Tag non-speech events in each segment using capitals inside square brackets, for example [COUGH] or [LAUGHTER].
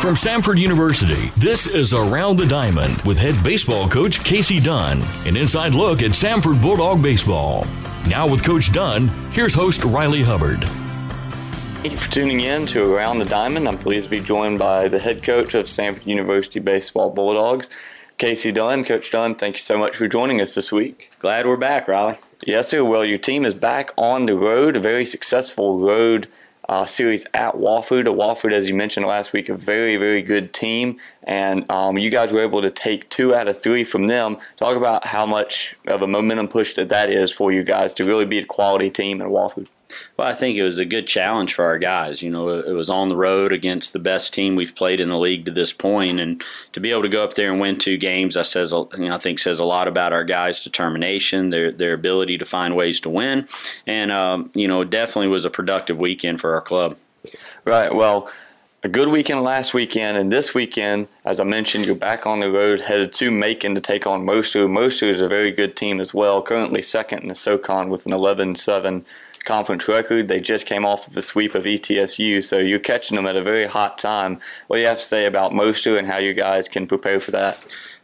From Samford University, this is Around the Diamond with head baseball coach Casey Dunn. An inside look at Samford Bulldog baseball. Now with Coach Dunn, here's host Riley Hubbard. Thank you for tuning in to Around the Diamond. I'm pleased to be joined by the head coach of Samford University Baseball Bulldogs, Casey Dunn. Coach Dunn, thank you so much for joining us this week. Glad we're back, Riley. Yes, sir. Well, your team is back on the road, a very successful road uh, series at Wofford. Wofford, as you mentioned last week, a very, very good team, and um, you guys were able to take two out of three from them. Talk about how much of a momentum push that that is for you guys to really be a quality team at Wofford. Well, I think it was a good challenge for our guys. You know, it was on the road against the best team we've played in the league to this point, and to be able to go up there and win two games, I says, you know, I think says a lot about our guys' determination, their their ability to find ways to win, and um, you know, definitely was a productive weekend for our club. Right. Well. A good weekend last weekend, and this weekend, as I mentioned, you're back on the road, headed to Macon to take on Mercer. Mercer is a very good team as well, currently second in the SoCon with an 11 7 conference record. They just came off of a sweep of ETSU, so you're catching them at a very hot time. What do you have to say about Mercer and how you guys can prepare for that?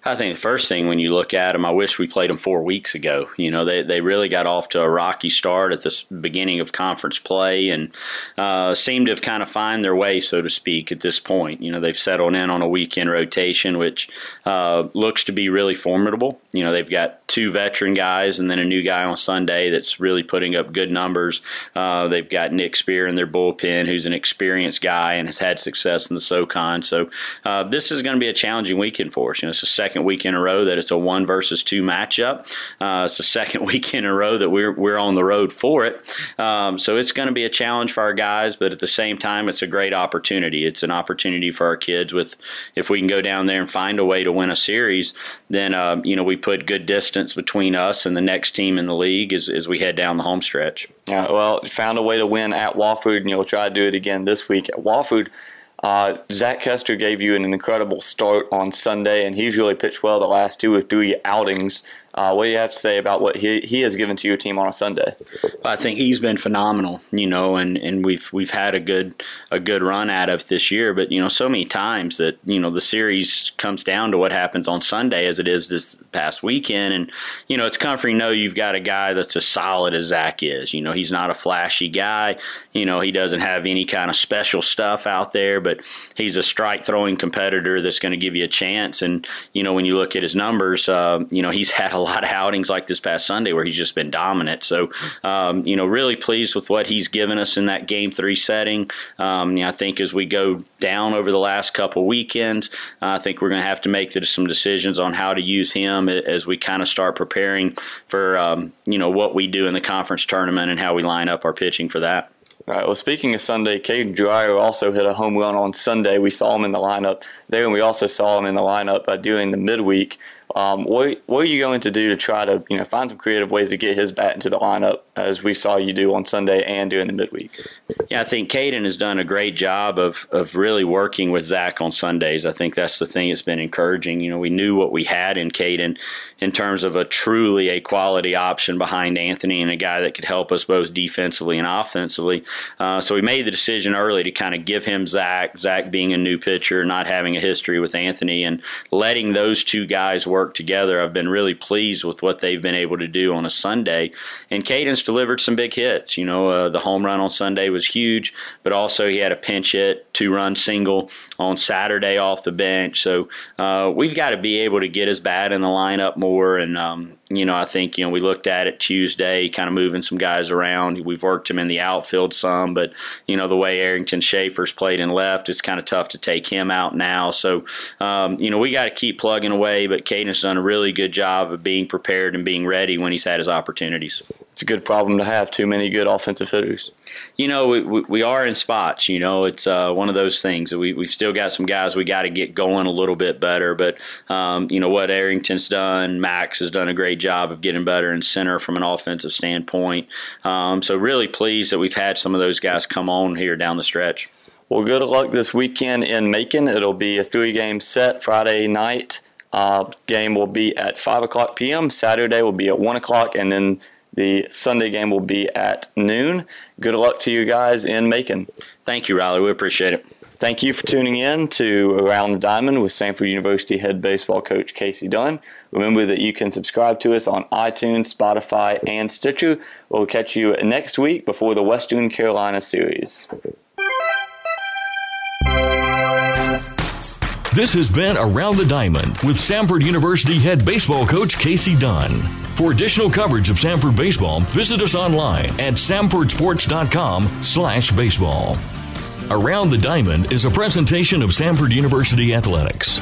I think the first thing when you look at them, I wish we played them four weeks ago. You know, they, they really got off to a rocky start at the beginning of conference play and uh, seem to have kind of find their way, so to speak, at this point. You know, they've settled in on a weekend rotation, which uh, looks to be really formidable. You know, they've got two veteran guys and then a new guy on Sunday that's really putting up good numbers. Uh, they've got Nick Spear in their bullpen, who's an experienced guy and has had success in the SoCon. So uh, this is going to be a challenging weekend for us. You know, it's the second second week in a row that it's a one versus two matchup. Uh, it's the second [LAUGHS] week in a row that we're we're on the road for it. Um, so it's going to be a challenge for our guys, but at the same time, it's a great opportunity. It's an opportunity for our kids. With if we can go down there and find a way to win a series, then uh, you know we put good distance between us and the next team in the league as, as we head down the home stretch. Yeah, well, found a way to win at Wofford, and you'll try to do it again this week at Wofford. Uh, Zach Kester gave you an incredible start on Sunday, and he's really pitched well the last two or three outings. Uh, what do you have to say about what he, he has given to your team on a Sunday? I think he's been phenomenal, you know, and, and we've we've had a good a good run out of this year. But you know, so many times that you know the series comes down to what happens on Sunday, as it is this past weekend. And you know, it's comforting to know you've got a guy that's as solid as Zach is. You know, he's not a flashy guy. You know, he doesn't have any kind of special stuff out there, but he's a strike throwing competitor that's going to give you a chance. And you know, when you look at his numbers, uh, you know, he's [LAUGHS] had a lot of outings like this past Sunday where he's just been dominant. So, um, you know, really pleased with what he's given us in that game three setting. Um, you know, I think as we go down over the last couple weekends, uh, I think we're going to have to make some decisions on how to use him as we kind of start preparing for, um, you know, what we do in the conference tournament and how we line up our pitching for that. All right. Well, speaking of Sunday, Caden Dreyer also hit a home run on Sunday. We saw him in the lineup there, and we also saw him in the lineup uh, during the midweek. Um, what, what are you going to do to try to you know find some creative ways to get his bat into the lineup as we saw you do on Sunday and during the midweek? Yeah, I think Caden has done a great job of of really working with Zach on Sundays. I think that's the thing that's been encouraging. You know, we knew what we had in Caden in terms of a truly a quality option behind Anthony and a guy that could help us both defensively and offensively. Uh, so we made the decision early to kind of give him Zach. Zach being a new pitcher, not having history with Anthony, and letting those two guys work work together. I've been really pleased with what they've been able to do on a Sunday. And Caden's delivered some big hits. You know, uh, the home run on Sunday was huge, but also he had a pinch hit, two run single on Saturday off the bench. So uh, we've got to be able to get his bat in the lineup more. And, um, you know, I think, you know, we looked at it Tuesday, kind of moving some guys around. We've worked him in the outfield some, but, you know, the way Arrington Schaefer's played and left, it's kind of tough to take him out now. So, um, you know, we got to keep plugging away, but Caden's done a really good job of being prepared and being ready when he's had his opportunities. It's a good problem to have, too many good offensive hitters. You know, we, we are in spots, you know, it's uh, one of those things. We, we've still got some guys we got to get going a little bit better, but, um, you know, what Arrington's done, Max has done a great job of getting better in center from an offensive standpoint. Um, so really pleased that we've had some of those guys come on here down the stretch. Well, good luck this weekend in Macon. It'll be a three-game set Friday night. Uh, game will be at 5 o'clock p.m. Saturday will be at 1 o'clock, and then the Sunday game will be at noon. Good luck to you guys in Macon. Thank you, Riley. We appreciate it. Thank you for tuning in to Around the Diamond with Samford University head baseball coach Casey Dunn. Remember that you can subscribe to us on iTunes, Spotify, and Stitcher. We'll catch you next week before the Western Carolina series. This has been Around the Diamond with Samford University head baseball coach Casey Dunn. For additional coverage of Samford baseball, visit us online at samfordsports.com slash baseball. Around the Diamond is a presentation of Samford University Athletics.